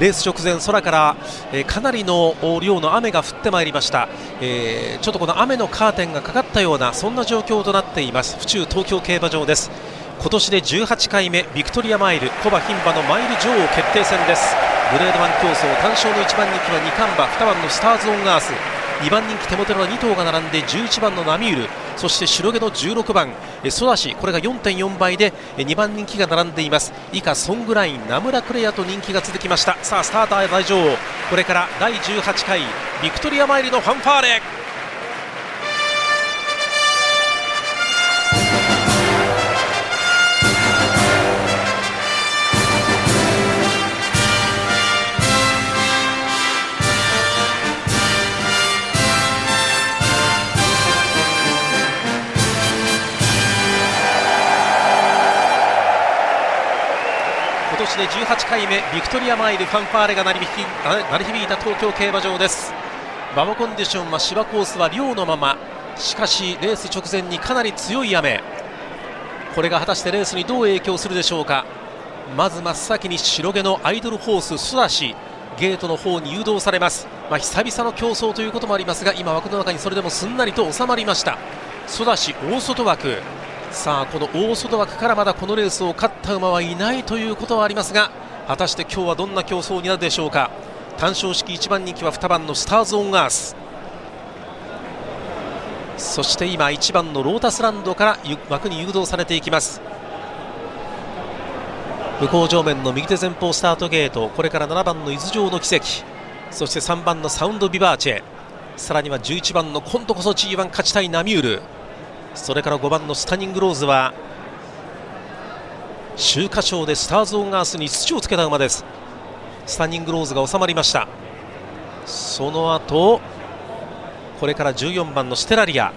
レース直前空から、えー、かなりの量の雨が降ってまいりました、えー、ちょっとこの雨のカーテンがかかったようなそんな状況となっています。府中東京競馬場です。今年で18回目ビクトリアマイルコバ牝馬のマイル女王決定戦です。グレード1競争単勝の1番人気は2冠馬2番のスターズ・オン・アース。2番人気手元の2頭が並んで11番のナミールそして白毛の16番ソダシこれが4.4倍で2番人気が並んでいます。以下ソングラインナムラクレアと人気が続きました。さあスターター大女王。これから第18回ビクトリアマイルのファンファーレ。18回目ビクトリアマイルファンファーレが鳴り響鳴り響いた東京競馬場です。馬場コンディションは芝コースは量のまま。しかしレース直前にかなり強い雨。これが果たしてレースにどう影響するでしょうか。まず真っ先に白毛のアイドルホースソダシ。ゲートの方に誘導されます、まあ、久々の競争ということもありますが今枠の中にそれでもすんなりと収まりました。ソダシ大外枠。さあこの大外枠からまだこのレースを勝った馬はいないということはありますが果たして今日はどんな競争になるでしょうか？単勝式1番人気は2番のスターズ・オン・アース。そして今1番のロータスランドから枠に誘導されていきます。向こう上面の右手前方スタートゲートこれから7番の伊豆城の奇跡。そして3番のサウンドビバーチェ。さらには11番の今度こそ G1 勝ちたいナミュール。それから5番のスタニングローズは秋華賞でスターズ・オン・アースに土をつけた馬です。スタニングローズが収まりました。その後これから14番のステラリア。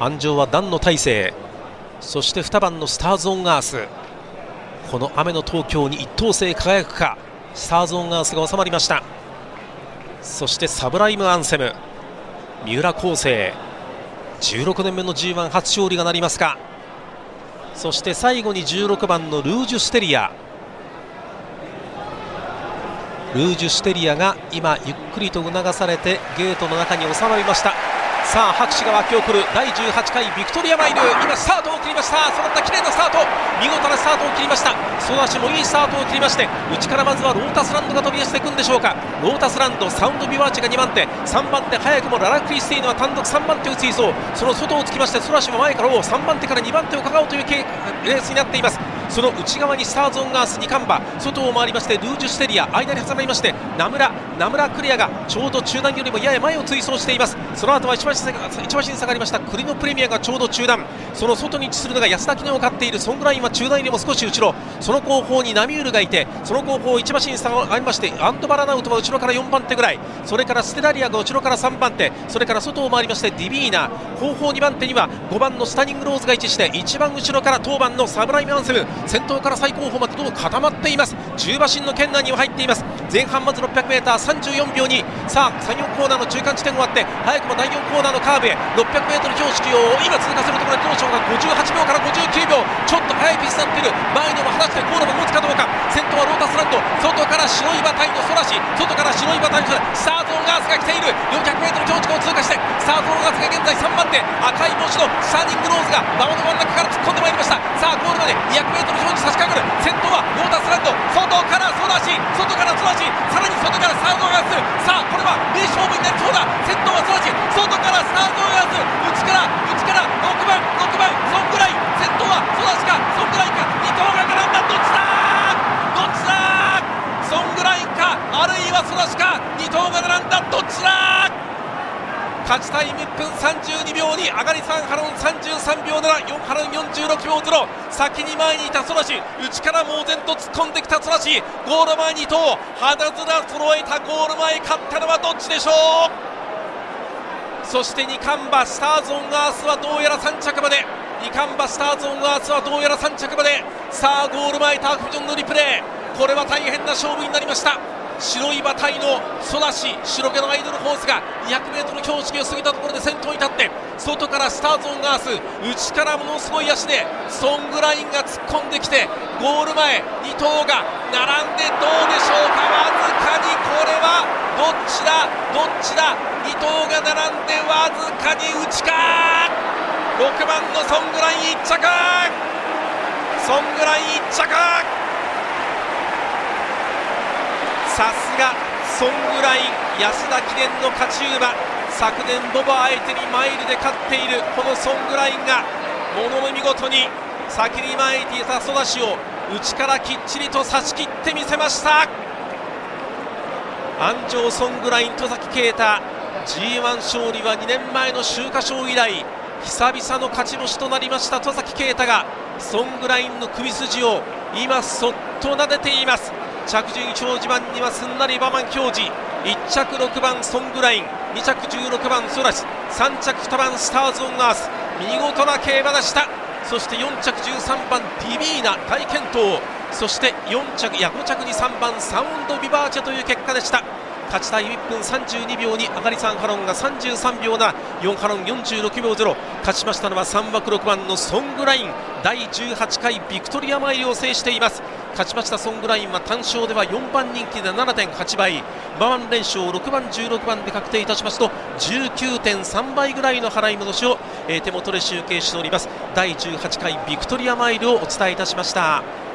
安城は段の大勢。そして2番のスターズ・オン・アース。この雨の東京に一等星輝くか。スターズ・オン・アースが収まりました。そしてサブライム・アンセム。三浦康生。16年目の G1 初勝利がなりますか。そして最後に16番のルージュステリア。ルージュステリアが今ゆっくりと促されてゲートの中に収まりました。さあ拍手が沸き起こる第18回ビクトリアマイル。今スタートを切りました。そのった綺麗なスタート。見事なスタートを切りました。ソダシもいいスタートを切りまして内からまずはロータスランドが飛び出していくんでしょうか。ロータスランドサウンドビワーチが2番手。3番手早くもララ・クリスティーヌは単独3番手を追走。その外をつきましてソダシも前からを3番手から2番手をかがおうというレースになっています。その内側にスターズ・オン・アース2冠馬外を回りましてルージュステリア間に挟まりまして名村名村クリアがちょうど中段よりもやや前を追走しています。その後は一番一馬身下がりました栗のプレミアがちょうど中段。その外に位置するのが安田記念を勝っている。ソングラインは中段よりも少し後ろ。その後方にナミュールがいてその後方一馬身差がりましてアンドバラナウトは後ろから4番手ぐらい。それからステラリアが後ろから3番手。それから外を回りましてディビーナ後方2番手には5番のスタニングローズが位置して一番後ろから当番のサブライムアンセム。先頭から最後方までどう固まっています。10馬身の圏内には入っています。前半まず 600m34 秒にさあ作業コーナーの中間地点終わって早くも第4コーナーのカーブへ。600m 標識を今通過するところで当初が58秒から59秒。ちょっと速いペースになっている。前にも果たしてゴールも持つかどうか。先頭はロータスランド。外から白い馬体のソラシ。外から白い馬体のスタートのガースが来ている。400m 標識を通過してスタートのガースが現在3番手。赤い帽子のスターニングローズが馬場の真ん中から突っ込んでした。さあゴールまで 200m 標識差し掛かる。先頭はロータースランド。外からソラシ外からソラシさらに外からスタートのガース。さあこれは名勝負になりそうだ。先頭はソラシ外からスタートのガース。内から内から6番6番そんぐらい先頭はソダシかそんぐらいか。伊藤が絡んだ。どっちだどっちだソングラインかあるいはソダシか。2頭が並んだ。どっちだ勝ちタイム1分32秒2上がり3ハロン33秒74ハロン46秒0先に前にいたソラシ内から猛然と突っ込んできたソラシ。ゴール前2頭肌面揃えたゴール前勝ったのはどっちでしょう？そして2冠馬スターズ・オン・アースはどうやら3着まで。2冠馬スターズ・オン・アースはどうやら3着まで。さあゴール前ターフジョンのリプレイ。これは大変な勝負になりました。白い馬体のソダシ白毛のアイドルホースが 200m 標識を過ぎたところで先頭に立って外からスターズ・オン・アース内からものすごい足でソングラインが突っ込んできてゴール前2頭が並んでどうでしょうか？わずかにこれはどっちだ？どっちだ？2頭が並んでわずかに内か6番のソングライン1着！ソングライン1着！さすがソングライン安田記念の勝ち馬。昨年ボバ相手にマイルで勝っているこのソングラインがものの見事に先に前にいたソダシを内からきっちりと差し切ってみせました。安城ソングライン戸崎啓太 G1 勝利は2年前の秋華賞以来久々の勝ち星となりました戸崎啓太がソングラインの首筋を今そっと撫でています。着順表示板にはすんなり馬番表示。1着6番ソングライン。2着16番ソラシ3着2番スターズ・オン・アース。見事な競馬でした。そして4着13番ディビーナ大健闘。そして4着や5着に3番サウンドビバーチェという結果でした。勝ちタイム1分32秒に上がり3ハロンが33秒な4ハロン46秒0勝ちましたのは3枠6番のソングライン。第18回ビクトリアマイルを制しています。勝ちましたソングラインは単勝では4番人気で7.8倍。馬番連勝6番16番で確定いたしますと19.3倍ぐらいの払い戻しを、手元で集計しております。第18回ビクトリアマイルをお伝えいたしました。